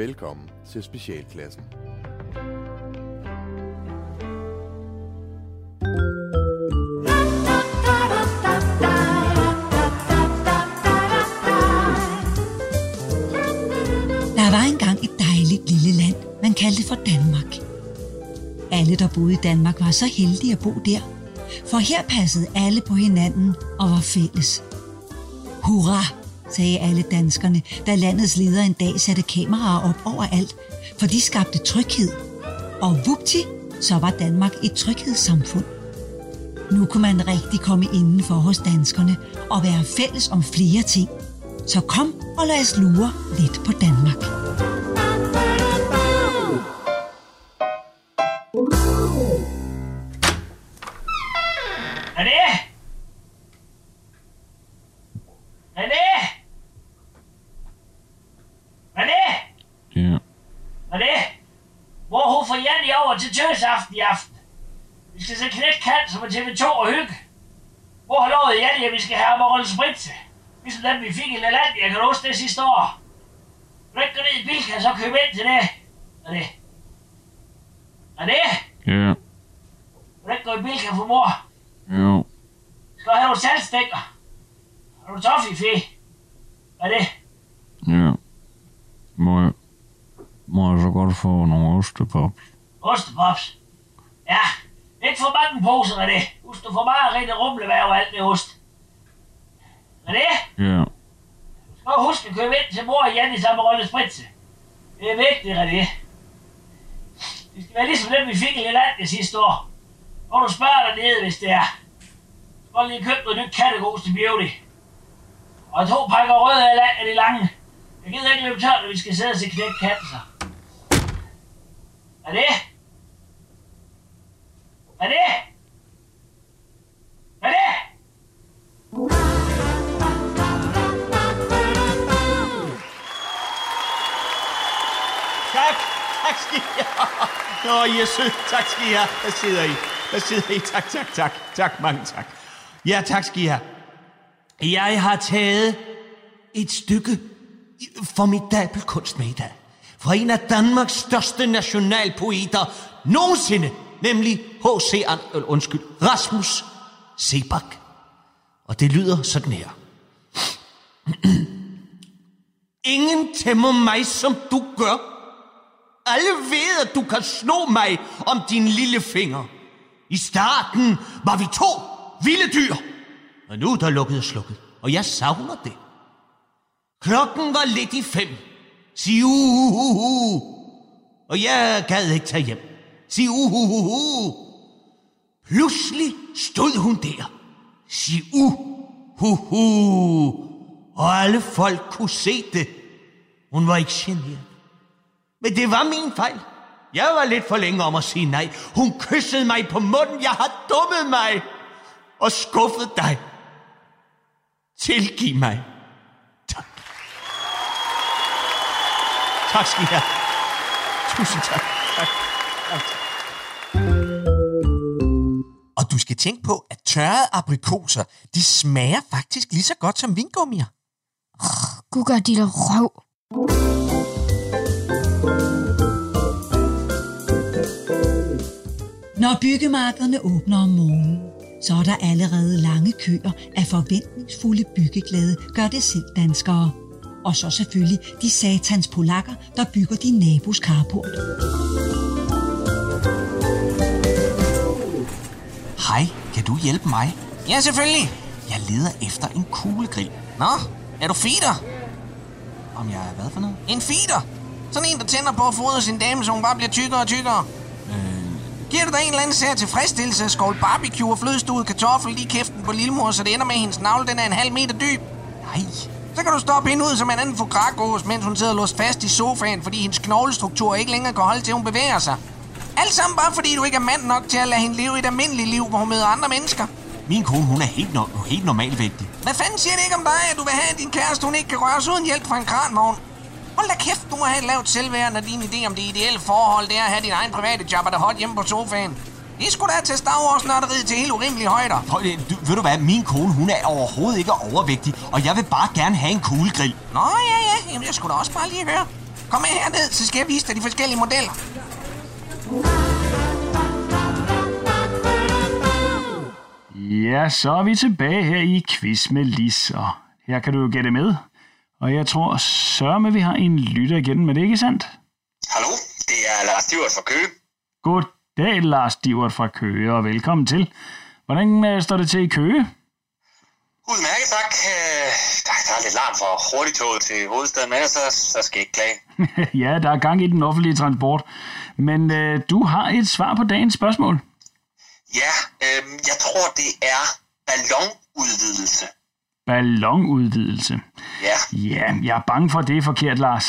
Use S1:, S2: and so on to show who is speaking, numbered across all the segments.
S1: Velkommen til Specialklassen.
S2: Der var engang et dejligt lille land, man kaldte for Danmark. Alle, der boede i Danmark, var så heldige at bo der, for her passede alle på hinanden og var fælles. Hurra, sagde alle danskerne, da landets leder en dag satte kameraer op overalt, for de skabte tryghed. Og vupti, så var Danmark et tryghedssamfund. Nu kunne man rigtig komme indenfor hos danskerne og være fælles om flere ting. Så kom og lad os lure lidt på Danmark.
S3: Får Janni over til tøsaften i aften? Vi skal se knæk kant som på TV2 og hygge. Hvor har lovet Janni, at vi skal have ham og rulle sprit? Ligesom den vi fik i Lalandia, kan du huske det sidste år? Vil du ikke ned i Bilka så købe ind til det? René? René?
S4: Ja.
S3: Vil du ikke gå i Bilka for mor?
S4: Jo.
S3: Skal du have nogle salgstænger? Har du toffifee? Hvad er det?
S4: Ja. Må jeg, må jeg så godt få nogle ostepops?
S3: Ostepops. Ja, ikke for mange poser af det. Husk, du får meget rigtig rumlevær og alt det ost. Er det?
S4: Ja.
S3: Også huske at købe ind til mor og Janne sammen med Rolle Spritze. Det er vigtigt, er det. Skal være ligesom den, vi fik i land det sidste år. Hvor du spørger dig nede, hvis det er. Du skal lige købe noget nyt kattegos til Beauty. Og to pakker røde af land af de lange. Jeg gider ikke løbe tørt, når vi skal sidde og se knæk så. Er det? Er det? Er det?
S5: Tak. Tak skal I have. Nå, I er søde. Tak skal I have. Der sidder I. Der sidder I. Tak, tak, tak. Tak, mange tak. Ja, tak skal I have. Jeg har taget et stykke formidabel kunst med i dag for en af Danmarks største nationalpoeter nogensinde. Nemlig H.C. Øh, undskyld, Rasmus Sebak. Og det lyder sådan her. Ingen tæmmer mig, som du gør. Alle ved, at du kan slå mig om din lille finger. I starten var vi to vilde dyr. Og nu er der lukket og slukket, og jeg savner det. Klokken var lidt i fem. Sig uhuhuhu. Og jeg gad ikke tage hjem. Sig uhuhuhu. Pludselig stod hun der. Sig uhuhu. Og alle folk kunne se det. Hun var ikke generet. Men det var min fejl. Jeg var lidt for længe om at sige nej. Hun kyssede mig på munden. Jeg har dummet mig og skuffet dig. Tilgiv mig. Tak. Tak skal I have. Tusind tak. tak. tak.
S6: Og du skal tænke på, at tørrede aprikoser, de smager faktisk lige så godt som vingummier.
S7: Gud gør dit røv.
S2: Når byggemarkederne åbner om morgenen, så er der allerede lange køer af forventningsfulde byggeglade gør det selv danskere. Og så selvfølgelig de satans polakker, der bygger din nabos carport.
S6: Hej, kan du hjælpe mig?
S8: Ja, selvfølgelig.
S6: Jeg leder efter en kuglegrill.
S8: Nå, er du feeder?
S6: Om jeg er hvad for noget?
S8: En feeder? Sådan en, der tænder på at fodre sin dame, så hun bare bliver tykkere og tykkere.
S6: Øh,
S8: Giver du dig en eller anden sær tilfredsstillelse at skovle barbecue og flødestuet kartoffel lige i kæften på lillemor, så det ender med, at hendes navle den er en halv meter dyb?
S6: nej.
S8: Så kan du stoppe hende ud som en anden fugrakås, mens hun sidder låst fast i sofaen, fordi hendes knoglestruktur ikke længere kan holde til, hun bevæger sig. Alt sammen bare fordi du ikke er mand nok til at lade hende leve et almindeligt liv, hvor hun møder andre mennesker.
S6: Min kone, hun er helt, no- helt normalvægtig.
S8: Hvad fanden siger det ikke om dig, at du vil have, at din kæreste hun ikke kan røre sig uden hjælp fra en kranvogn? Hold da kæft, du må have et lavt selvværd, når din idé om det ideelle forhold, det er at have din egen private job og hot hjemme på sofaen. Er sgu da til Star Wars nørderiet til helt urimelige højder.
S6: Prøv, du, ved du hvad, min kone, hun er overhovedet ikke overvægtig, og jeg vil bare gerne have en kuglegrill.
S8: Nå, ja, ja. Jamen, jeg skulle da også bare lige høre. Kom med herned, så skal jeg vise dig de forskellige modeller.
S9: Ja, så er vi tilbage her i Quiz med Lis, og her kan du jo gætte med. Og jeg tror sørme, vi har en lytter igen, men det er ikke sandt?
S10: Hallo, det er Lars Divert fra Køge.
S9: Goddag, Lars Divert fra Køge, og velkommen til. Hvordan øh, står det til i Køge?
S10: Udmærket tak. Øh, Der, der er lidt larm fra hurtigtoget til hovedstaden, men så, så skal jeg ikke klage.
S9: ja, der er gang i den offentlige transport. Men øh, du har et svar på dagens spørgsmål.
S10: Ja, øh, jeg tror, det er ballonudvidelse.
S9: Ballonudvidelse.
S10: Ja,
S9: Ja, jeg er bange for, at det er forkert, Lars.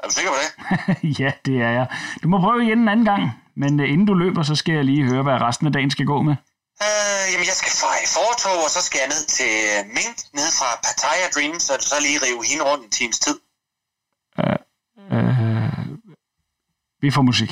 S10: Er du sikker på det?
S9: ja, det er jeg. Du må prøve igen en anden gang. Men øh, inden du løber, så skal jeg lige høre, hvad resten af dagen skal gå med.
S10: Øh, jamen, jeg skal fra i fortog, og så skal jeg ned til øh, Ming, ned fra Pattaya Dreams, og så lige rive hende rundt en times tid.
S9: Øh, vi får musik.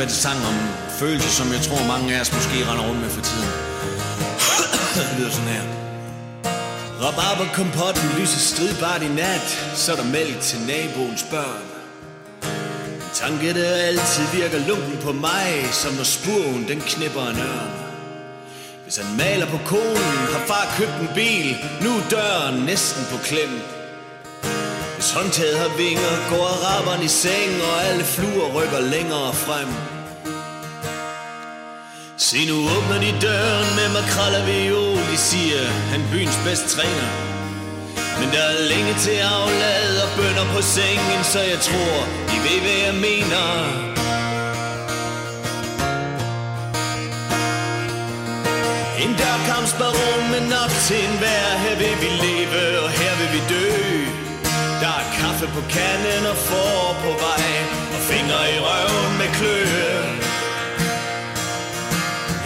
S11: Jeg en sang om følelser, som jeg tror mange af os måske render rundt med for tiden. det lyder sådan her. Rabarber kompotten lyser stridbart i nat, så er der mælk til naboens børn. En tanke, der altid virker lunken på mig, som når spurven den knipper en ørn. Hvis han maler på konen, har far købt en bil, nu er døren næsten på klem. Håndtaget har vinger, går araberne i seng, og alle fluer rykker længere frem. Se nu åbner de døren med makrel og viol, de siger, han byens bedste træner. Men der er længe til aflad og bønder på sengen, så jeg tror, I ved, hvad jeg mener. En dørkampsbaron med nok til en hver, her vil vi leve, og her vil vi dø. Kaffe på kanden og får på vej Og fingre i røven med kløe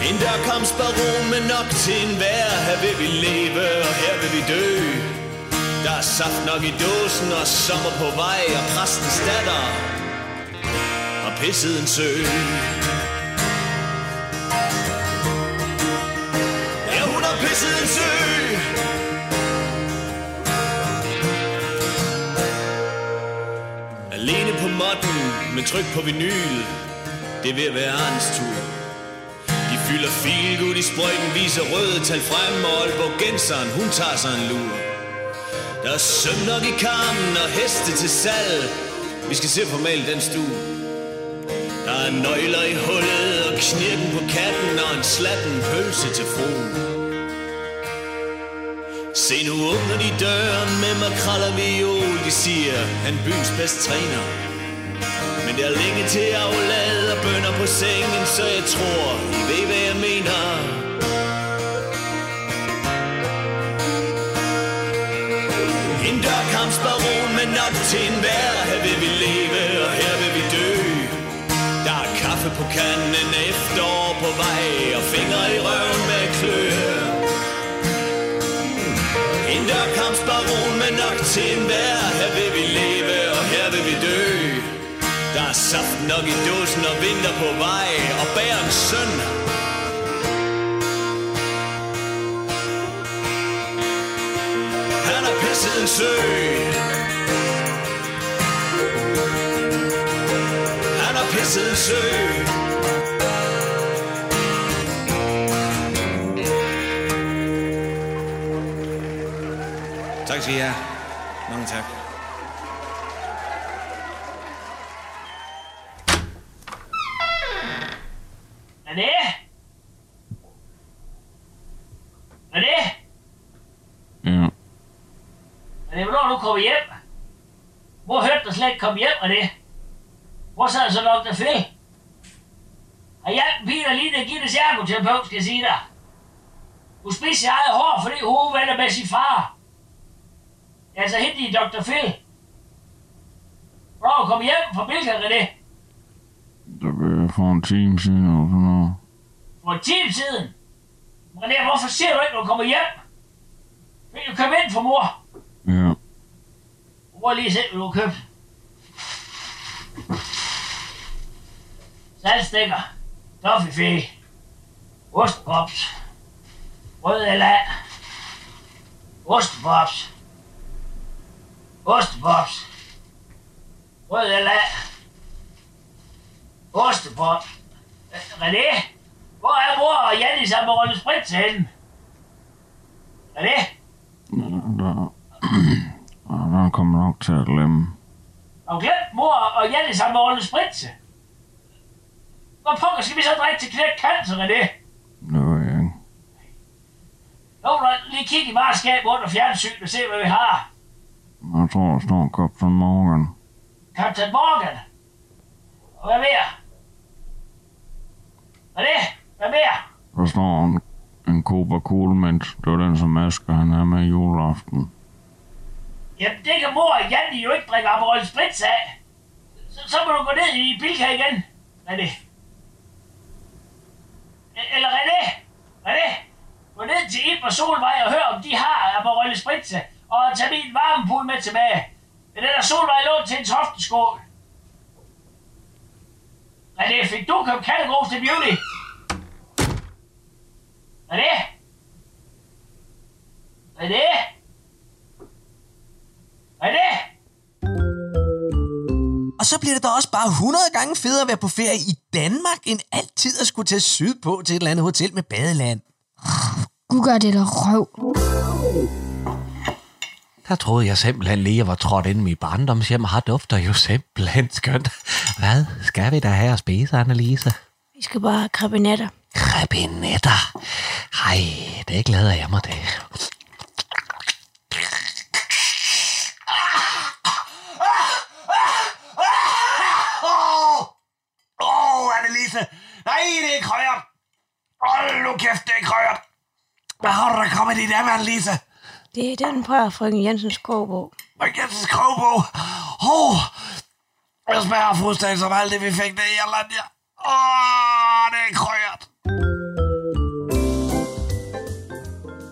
S11: En dørkampsbaron med nok til en vær Her vil vi leve og her vil vi dø. Der er saft nok i dåsen og sommer på vej Og præstens datter har pisset en sø. Ja, hun har pisset en sø. Med tryk på vinyl. Det er ved at være Arns tur. De fylder filgud i sprøjten, viser røde tal frem Og Aalborg Genseren, hun tager sig en lur. Der er søm nok i karmen og heste til salg. Vi skal se på mal den stue. Der er nøgler i hullet og knirken på katten Og en slatten pølse til fruen. Se nu åbner de døren med makrel og viol De siger, han byens bedste træner. Men der er længe til aflad og bønder på sengen Så jeg tror, I ved hvad jeg mener. En dørkampsbaron men nok til en vær Her vil vi leve, og her vil vi dø. Der er kaffe på kanden, efterår på vej Og fingre i røven med kløe en dørkampsbaron men nok til en vær Her vil vi leve, saft nok i dåsen og vinter på vej Og bærens søn Han har pisset en sø Han har pisset en sø Tak skal I have. Mange tak.
S3: Slet ikke komme hjem af det? Hvor sad så Dr. Phil? Har hjælpen Peter lige at det ergoterapeut, skal jeg sige dig. Hun spiser sit eget hår, fordi hun er uvenner med sin far. Altså hente i Dr. Phil. Hvornår kom hjem fra Bilka, René?
S4: der blev for en time siden eller sådan noget.
S3: For en time siden. René, hvorfor siger du ikke, når du kommer hjem? Vil du komme ind for mor?
S4: Ja,
S3: Mor lige se, hvad du har købt. Saltstikker. Toffifee. Ostpops. Rød land. Ostepops. Ostepops. Rød land. Ostepop. Øh, René? Hvor er mor og Jannis Amarone Spritz henne? René?
S4: Nå, nå, nå. der kommer nok til at glemme.
S3: Har du glemt mor og Jannis Amarone Spritz? Hvor pokker skal vi så drikke til knæk cancer, René?
S4: Det jeg ikke.
S3: Nu må lige kigge i marskab under fjernsyn og se, hvad vi har.
S4: Jeg tror, der står Captain Morgan.
S3: Captain Morgan. Og hvad mere? René? Hvad mere?
S4: Der står en, en Cooper Coolmint. Det var den, som Masker han er med i juleaften.
S3: Jamen, det kan mor og Janni jo ikke drikke Aperol Spritz af. Så, så må du gå ned i Bilka igen, René. E-, eller René. René. Gå ned til Ip og Solvej og hør, om de har Aperol Spritz. Og tag min varmepul med tilbage. Den er Solvej lå til en tofteskål. René, fik du købt kattegros til Beauty? René? René? René?
S12: Og så bliver det da også bare 100 gange federe at være på ferie i Danmark, end altid at skulle tage sydpå til et eller andet hotel med badeland.
S7: Gud gør det der røv.
S13: Der troede jeg simpelthen lige, jeg var trådt ind i mit barndomshjem, og har dufter jo simpelthen skønt. Hvad skal vi da have at spise, Annelise?
S7: Vi skal bare have krebinetter.
S13: Krebinetter. Hej, det glæder jeg mig til.
S14: Åh, oh, Annelise. Nej, det er krøjert. Hold nu kæft, det er krøjert. Hvad har du der kommet i dem, Annelise?
S7: Det er den fra frøken Jensens kogebog.
S14: Frøken Jensens kogebog. Åh, oh, jeg smager fuldstændig som alt det, vi fik der i Irland, ja. Åh, oh, det er krøjert.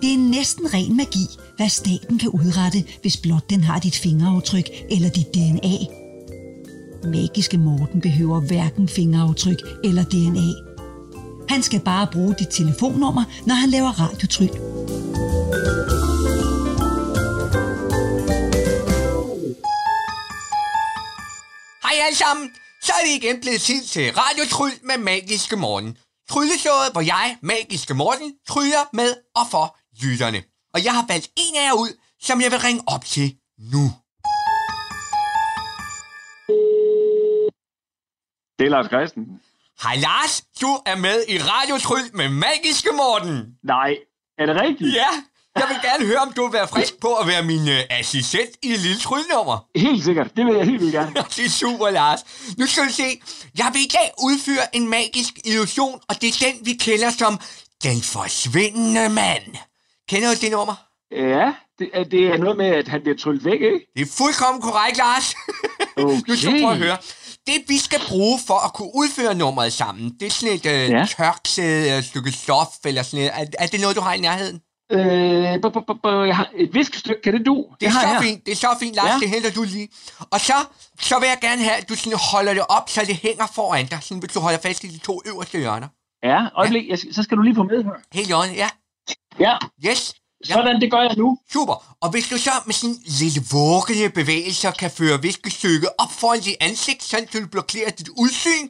S2: Det er næsten ren magi, hvad staten kan udrette, hvis blot den har dit fingeraftryk eller dit DNA. Magiske Morten behøver hverken fingeraftryk eller DNA. Han skal bare bruge dit telefonnummer, når han laver radiotryl.
S8: Hej alle sammen. Så er det igen blevet tid til Radiotryl med Magiske Morgen. Trylleshowet, hvor jeg, Magiske Morgen, tryller med og for lytterne. Og jeg har valgt en af jer ud, som jeg vil ringe op til nu.
S15: Det er Lars Christen.
S8: Hej Lars, du er med i Radiotryl med Magiske Morgen.
S15: Nej, er det rigtigt?
S8: Ja, jeg vil gerne høre, om du vil være frisk på at være min uh, assistent i det lille tryllenummer.
S15: Helt sikkert, det vil jeg helt vildt gerne.
S8: det er super, Lars. Nu skal du se, jeg vil i dag udføre en magisk illusion, og det er den, vi kender som Den Forsvindende Mand. Kender du det nummer?
S15: Ja, det, er- det er noget med, at han bliver tryllet væk, ikke?
S8: Det er fuldkommen korrekt, Lars.
S15: Okay.
S8: nu skal du prøve at høre. Det, vi skal bruge for at kunne udføre nummeret sammen, det er sådan et øh,
S15: Ja.
S8: ja. eller et stykke stof, eller sådan noget. Er, er det noget, du har i nærheden?
S15: Øh, bu- bu- bu- jeg har et viskestykke, kan det du?
S8: Det er
S15: har
S8: så
S15: jeg.
S8: fint, det er så fint, Lars,
S15: Ja.
S8: ja. det henter du lige. Og så, så vil jeg gerne have, at du sådan holder det op, så det hænger foran dig, sådan hvis du holder fast i de to øverste hjørner.
S15: Ja, øjeblik, jeg skal, så skal du lige få medhør.
S8: Helt i orden, ja.
S15: Ja,
S8: Yes.
S15: Sådan, det gør jeg nu.
S8: Super. Og hvis du så med sådan lille vågende bevægelser kan føre viskestykket op foran dit ansigt, så du blokerer dit udsyn,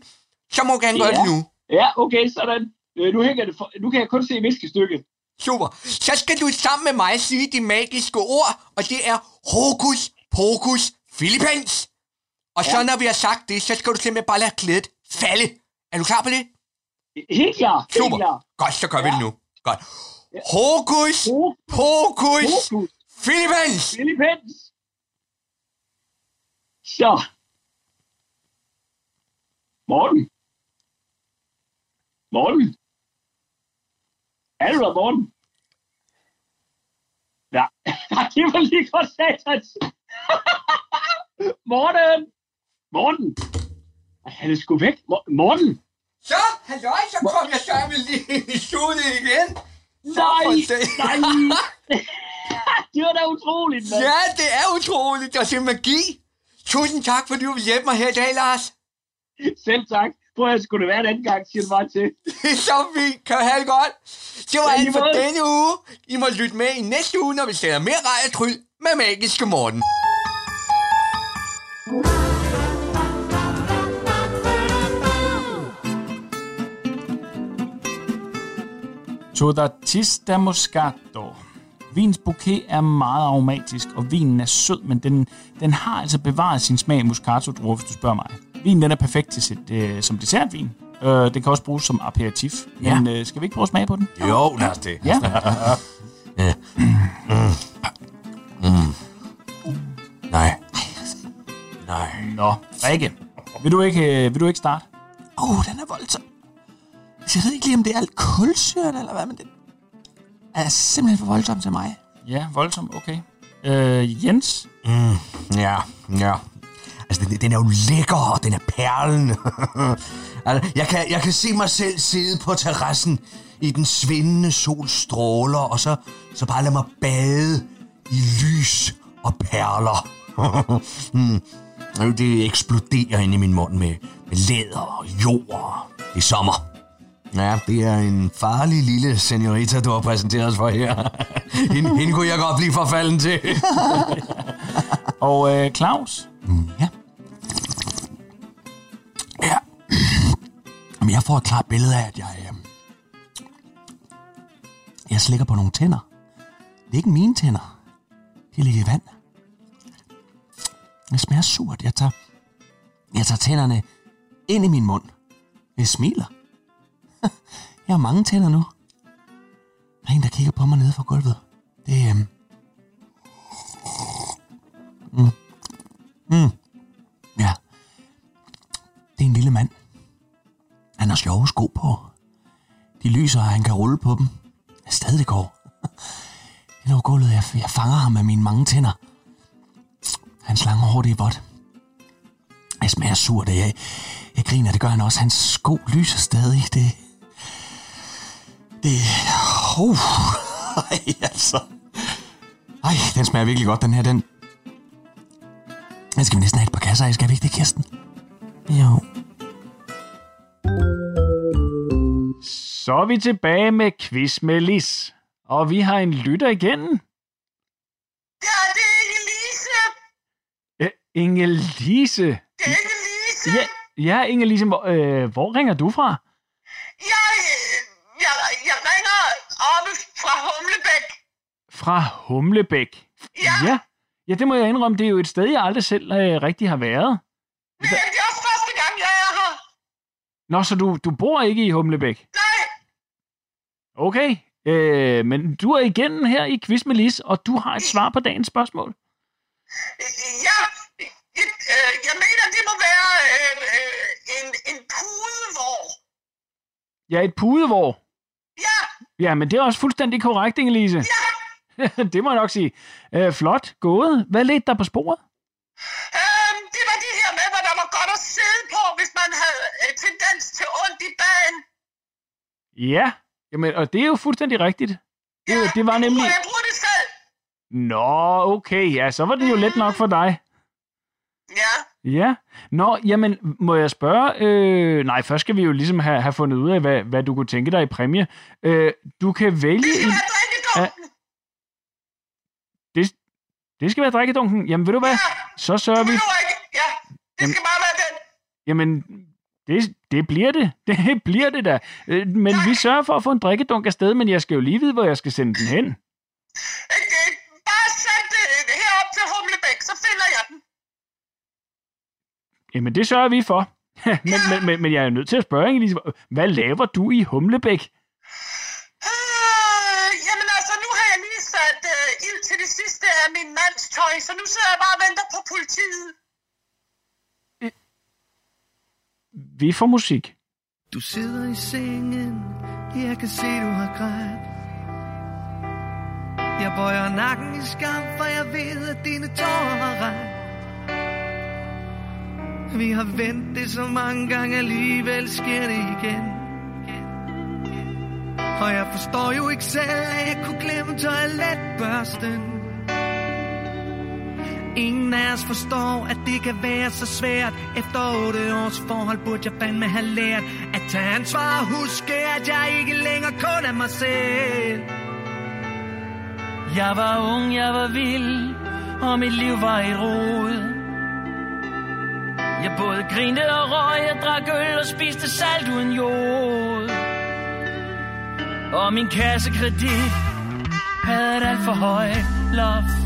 S8: så må du gerne gøre
S15: Ja.
S8: det nu.
S15: Ja, okay, sådan. Øh, nu, hænger det for, nu kan jeg kun se viskestykket.
S8: Super. Så skal du sammen med mig sige de magiske ord, og det er hokus pokus filipens. Og så
S15: Ja.
S8: når vi har sagt det, så skal du simpelthen bare lade klædet falde. Er du klar på det?
S15: Helt klar, helt
S8: Super.
S15: klar.
S8: Godt, så gør vi det nu. Godt. Hokus pokus
S15: Fokus.
S8: filipens.
S15: Filipens. Så. Morten. Morten. Er du der, Morten? Ja, det var lige godt satans. Morten. Morten. Han er sgu væk. Mor- Morten.
S8: Så, halløj, så kom jeg sammen lige i studiet igen.
S15: Nej, nej. Det var da utroligt, mand.
S8: Ja, det er utroligt. Det er magi.
S16: Tusind tak, fordi du vil hjælpe mig her i dag, Lars.
S9: Selv tak. Prøv at skulle det være en anden gang, siger du bare til.
S16: Det er så fint. Kan du have det godt? Det var
S9: Ja,
S16: alt for denne uge. I må lytte med i næste uge, når vi sender mere rej og tryl med Magiske Morten.
S9: Todatista Moscato. Vins bouquet er meget aromatisk, og vinen er sød, men den, den har altså bevaret sin smag i moscato druer, hvis du spørger mig. Vinen den er perfekt til sit, øh, som dessertvin. Øh, den kan også bruges som aperitif.
S16: Ja.
S9: Men øh, skal vi ikke prøve at smage på den?
S16: Jo, lad os det.
S9: Ja.
S16: Ja. Mm. Mm. Nej. Nej.
S9: Nå, Rikke. Vil du ikke, øh, vil du ikke starte?
S17: Åh, oh, den er voldsom. Jeg ved ikke lige, om det er alt kulsyren eller hvad, men det er simpelthen for voldsomt til mig.
S9: Ja, voldsomt, okay. Øh, Jens?
S16: Mm, ja, ja. Altså, den, den er jo lækker, og den er perlende. altså, jeg, kan, jeg kan se mig selv sidde på terrassen i den svindende sol stråler, og så, så bare lade mig bade i lys og perler. mm. Det eksploderer ind i min mund med, med læder og jord. Det er sommer. Ja, det er en farlig lille senorita, du har præsenteret os for her. hende, hende kunne jeg godt blive forfalden til.
S9: Og øh, Claus?
S17: Mm, ja. Ja. Men jeg får et klart billede af, at jeg... Øh, jeg slikker på nogle tænder. Det er ikke mine tænder. De ligger i vand. Det smager surt. Jeg tager, jeg tager tænderne ind i min mund. Jeg smiler. Jeg har mange tænder nu. Der er en, der kigger på mig nede fra gulvet. Det er... Øhm... Mm. Mm. Ja. Det er en lille mand. Han har sjove sko på. De lyser, og han kan rulle på dem. Jeg stadig går. Hen over gulvet, jeg, jeg fanger ham med mine mange tænder. Hans lange hår, det er vådt. Jeg smager surt, og jeg, jeg griner, det gør han også. Hans sko lyser stadig. Det... Det... Uh, ej, altså. Ej, den smager virkelig godt, den her. Den, den skal vi næsten have et par kasser af. Skal vi ikke det, Kirsten? Jo.
S9: Så er vi tilbage med quiz med Lis. Og vi har en lytter igen.
S18: Ja, det er Inge-Lise.
S9: Æ, Inge-Lise.
S18: Det er Inge-Lise.
S9: Ja, ja Inge-Lise, hvor, øh, hvor ringer du fra?
S18: Jeg, jeg, jeg ringer oppe fra Humlebæk.
S9: Fra Humlebæk.
S18: Ja.
S9: ja. Ja, det må jeg indrømme. Det er jo et sted, jeg aldrig selv øh, rigtig har været.
S18: Men det er også første gang, jeg er her.
S9: Nå, så du, du bor ikke i Humlebæk?
S18: Nej.
S9: Okay, øh, men du er igen her i Quiz med Lis, og du har et svar på dagens spørgsmål.
S18: Ja, jeg, øh, jeg mener, det må være øh, øh, en, en pudevår.
S9: Ja, et pudevår.
S18: Ja.
S9: Men det er også fuldstændig korrekt, Inge-Lise. Ja. det må jeg nok sige. Øh, flot, gået. Hvad ledte der på sporet?
S18: Øhm, det var de her med, hvad der var godt at sidde på, hvis man havde øh, tendens til ondt i bagen.
S9: Ja, jamen, og det er jo fuldstændig rigtigt. Det, ja, det var nemlig...
S18: Jeg bruger det selv.
S9: Nå, okay, ja, så var det jo let nok for dig.
S18: Ja.
S9: Ja. Nå, jamen, må jeg spørge? Øh, nej, først skal vi jo ligesom have, have fundet ud af, hvad, hvad du kunne tænke dig i præmie. Øh, du kan vælge...
S18: Det skal
S9: en...
S18: være drikkedunken.
S9: Det, det skal være drikkedunken. Jamen, ved du hvad? Så sørger vi...
S18: Ikke. Ja, det
S9: Jamen-
S18: skal bare være den.
S9: Jamen, det, det bliver det. Det bliver det da. Øh, Men vi sørger for at få en drikkedunk afsted, men jeg skal jo lige vide, hvor jeg skal sende den hen.
S18: Øh, Bare send det herop til Humlebæk, så finder jeg den.
S9: Jamen, det sørger vi for. men, men, men, men jeg er nødt til at spørge, Inge-Lise, hvad laver du i Humlebæk?
S18: Øh, jamen altså, nu har jeg lige sat øh, ild til det sidste af min mands tøj, så nu sidder jeg bare og venter på politiet.
S9: Vi får musik.
S19: Du sidder i sengen, jeg kan se, du har grædt. Jeg bøjer nakken i skam, for jeg ved, at dine tårer har ret. Vi har vendt det så mange gange, alligevel sker det igen. Og jeg forstår jo ikke selv, at jeg kunne glemme toiletbørsten. Ingen af os forstår, at det kan være så svært Efter otte års forhold burde jeg fandme have lært At tage ansvar og huske, at jeg ikke længere kun er mig selv
S20: Jeg var ung, jeg var vild, og mit liv var et rod. Jeg både grinte og røg, jeg drak øl og spiste salt uden jord. Og min kassekredit havde et alt for højt loft.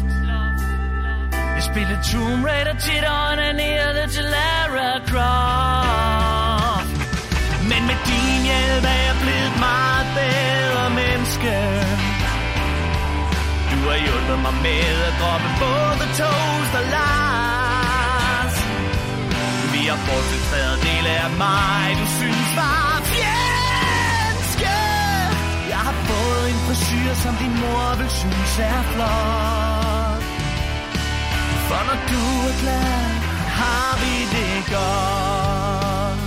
S20: Jeg spillede Tomb Raider tit og onanerede til Lara Croft. Men med din hjælp er jeg blevet meget bedre menneske. Du har hjulpet mig med at droppe både toast og Lars mere har bortfiltreret dele af mig, du synes var fjendske. Jeg har fået en frisyr, som din mor vil synes er flot. For når du er glad, har vi det godt.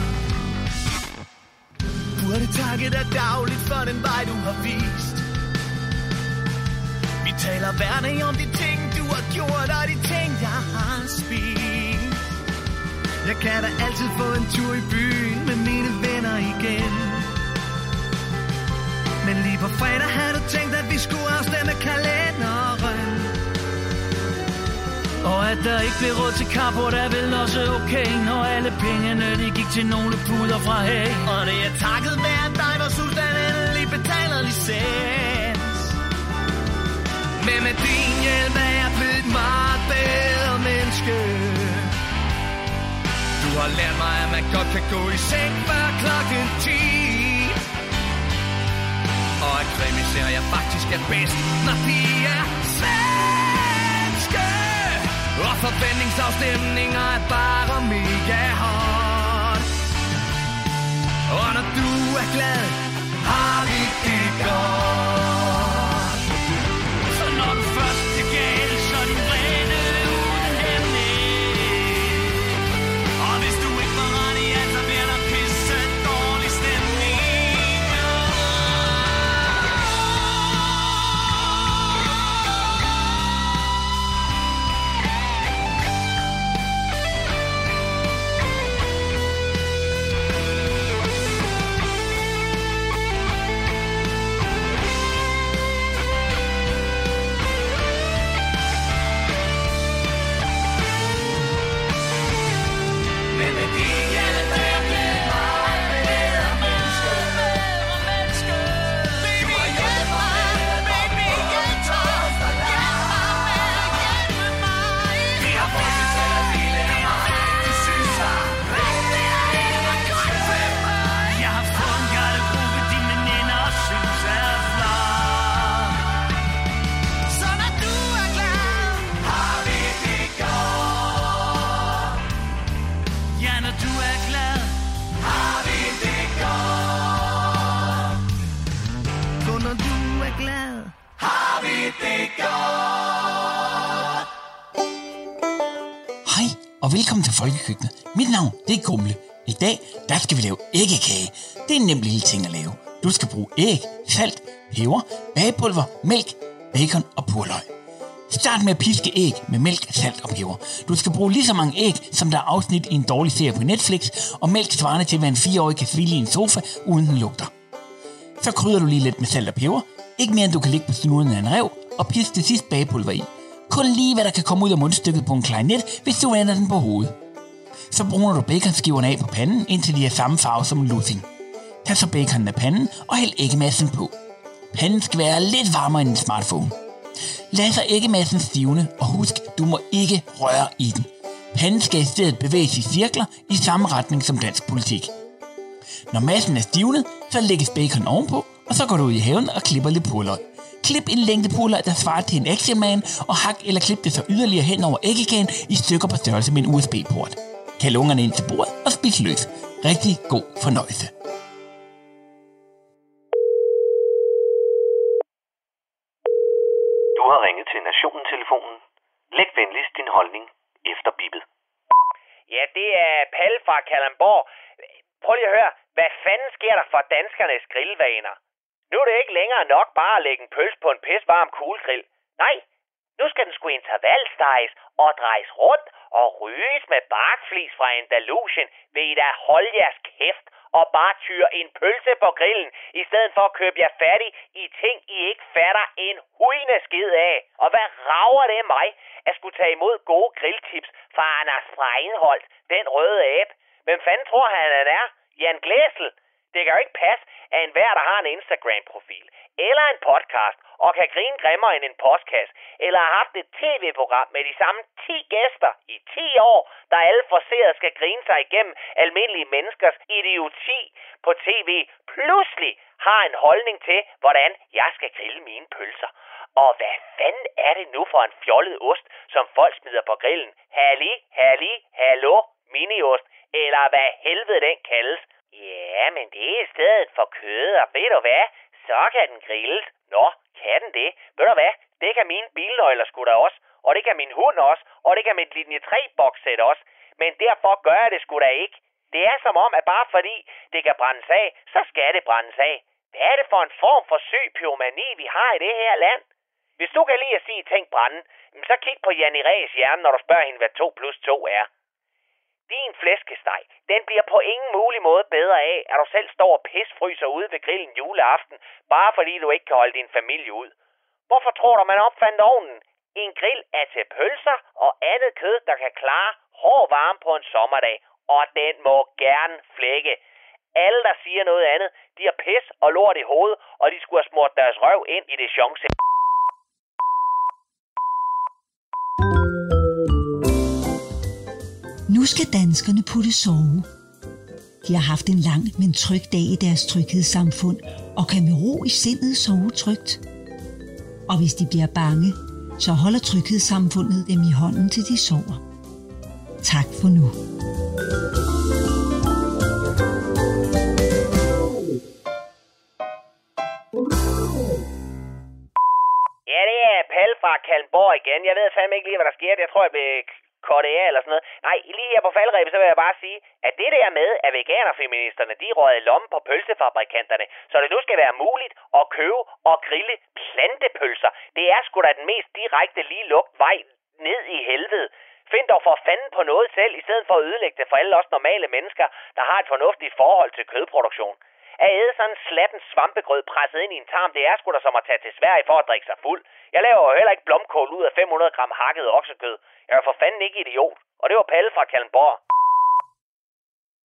S19: Burde takke dig dagligt for den vej, du har vist Vi taler hver dag om de ting, du har gjort Og de ting, jeg har spist jeg kan da altid få en tur i byen Med mine venner igen. Men lige på fredag havde du tænkt, at vi skulle afstemme kalenderen.
S20: Og at der ikke blev råd til carport er vel også okay. Når alle pengene de gik til nogle puder fra hey.
S19: Og det er takket være dig, hvor Susan endelig betaler licens. Men med din hjælp? Er jeg blevet godt kan gå i seng før klokken 10 Og at krimiserier faktisk er bedst, når de er svenske. Og forventningsafstemninger er bare mega hot Og når du er glad, har vi det godt.
S6: Hej, og velkommen til Folkekøkkenet. Mit navn, det er Gumle. I dag, der skal vi lave æggekage. Det er en nem lille ting at lave. Du skal bruge æg, salt, peber, bagepulver, mælk, bacon og purløg. Start med at piske æg med mælk, salt og peber. Du skal bruge lige så mange æg, som der er afsnit i en dårlig serie på Netflix, og mælk svarende til, hvad en 4-årig kan svile i en sofa, uden den lugter. Så krydder du lige lidt med salt og peber, ikke mere end du kan ligge på snuden af en rev, og pisk det sidste bagepulver i. Kun lige hvad der kan komme ud af mundstykket på en klarinet, hvis du vender den på hovedet. Så bruner du baconskiverne af på panden, indtil de er samme farve som lussing. Tag så baconen af panden og hæld æggemassen på. Panden skal være lidt varmere end en smartphone. Lad så æggemassen stivne, og husk, du må ikke røre i den. Panden skal i stedet bevæges i cirkler i samme retning som dansk politik. Når massen er stivnet, så lægges bacon ovenpå, og så går du ud i haven og klipper lidt purløg. Klip en længde der svarer til en Action Man, og hak eller klip det så yderligere hen over æggekagen i stykker på størrelse med en USB-port. Kald ungerne ind til bordet og spis løs. Rigtig god fornøjelse.
S13: Du har ringet til Nationen-telefonen. Læg venligst din holdning efter bippet.
S21: Ja, det er Palle fra Kalamborg. Prøv lige at høre, hvad fanden sker der for danskernes grillvaner? Nu er det ikke længere nok bare at lægge en pølse på en pisvarm kuglegrill. Nej, Nu skal den sgu intervalstejes og drejes rundt og ryges med barkflis fra Andalusien. ved I da holde jeres kæft og bare tyre en pølse på grillen, i stedet for at købe jer fattig i ting, I ikke fatter en huine skid af. Og hvad rager det mig at skulle tage imod gode grilltips fra Anders Freinholt, den røde abe? Hvem fanden tror han, han er? Jan Glæsel? Det kan jo ikke passe, at enhver, der har en Instagram-profil, eller en podcast, og kan grine grimmere end en podcast, eller har haft et tv-program med de samme 10 gæster i 10 år, der alle forseret skal grine sig igennem almindelige menneskers idioti på tv, pludselig har en holdning til, hvordan jeg skal grille mine pølser. Og hvad fanden er det nu for en fjollet ost, som folk smider på grillen? Halli, halli, hallo, miniost, eller hvad helvede den kaldes. Ja, men det er i stedet for kød, og ved du hvad, så kan den grilles. Nå, kan den det? Ved du hvad, det kan mine bilnøgler sgu da også, og det kan min hund også, og det kan mit linje 3-bokssæt også. Men derfor gør jeg det sgu da ikke. Det er som om, at bare fordi det kan brændes af, så skal det brændes af. Hvad er det for en form for syg pyromani, vi har i det her land? Hvis du kan lide at sige ting brænde, så kig på Janni Ræs hjerne, når du spørger hende, hvad 2 plus 2 er. Din flæskesteg, den bliver på ingen mulig måde bedre af, at du selv står og pisfryser ude ved grillen juleaften, bare fordi du ikke kan holde din familie ud. Hvorfor tror du, man opfandt ovnen? En grill er til pølser og andet kød, der kan klare hård varme på en sommerdag, og den må gerne flække. Alle, der siger noget andet, de har pis og lort i hovedet, og de skulle have smurt deres røv ind i det chance.
S2: Nu skal danskerne putte sove. De har haft en lang, men tryg dag i deres tryghedssamfund, og kan med ro i sindet sove trygt. Og hvis de bliver bange, så holder tryghedssamfundet dem i hånden til de sover. Tak for nu.
S21: Ja, det er Pal fra Kalmborg igen. Jeg ved fandme ikke lige, hvad der sker. Jeg tror, jeg blev kortet af eller sådan noget. Nej, lige her på faldrebet, så vil jeg bare sige, at det der med, at veganerfeministerne, de røde i lommen på pølsefabrikanterne, så det nu skal være muligt at købe og grille plantepølser, det er sgu da den mest direkte lige lugt vej ned i helvede. Find dog for fanden på noget selv, i stedet for at ødelægge det for alle os normale mennesker, der har et fornuftigt forhold til kødproduktion. At æde sådan en slatten svampegrød presset ind i en tarm, det er sgu da som at tage til Sverige for at drikke sig fuld. Jeg laver jo heller ikke blomkål ud af 500 gram hakket oksekød. Jeg er for fanden ikke idiot. Og det var Palle fra Kalmborg.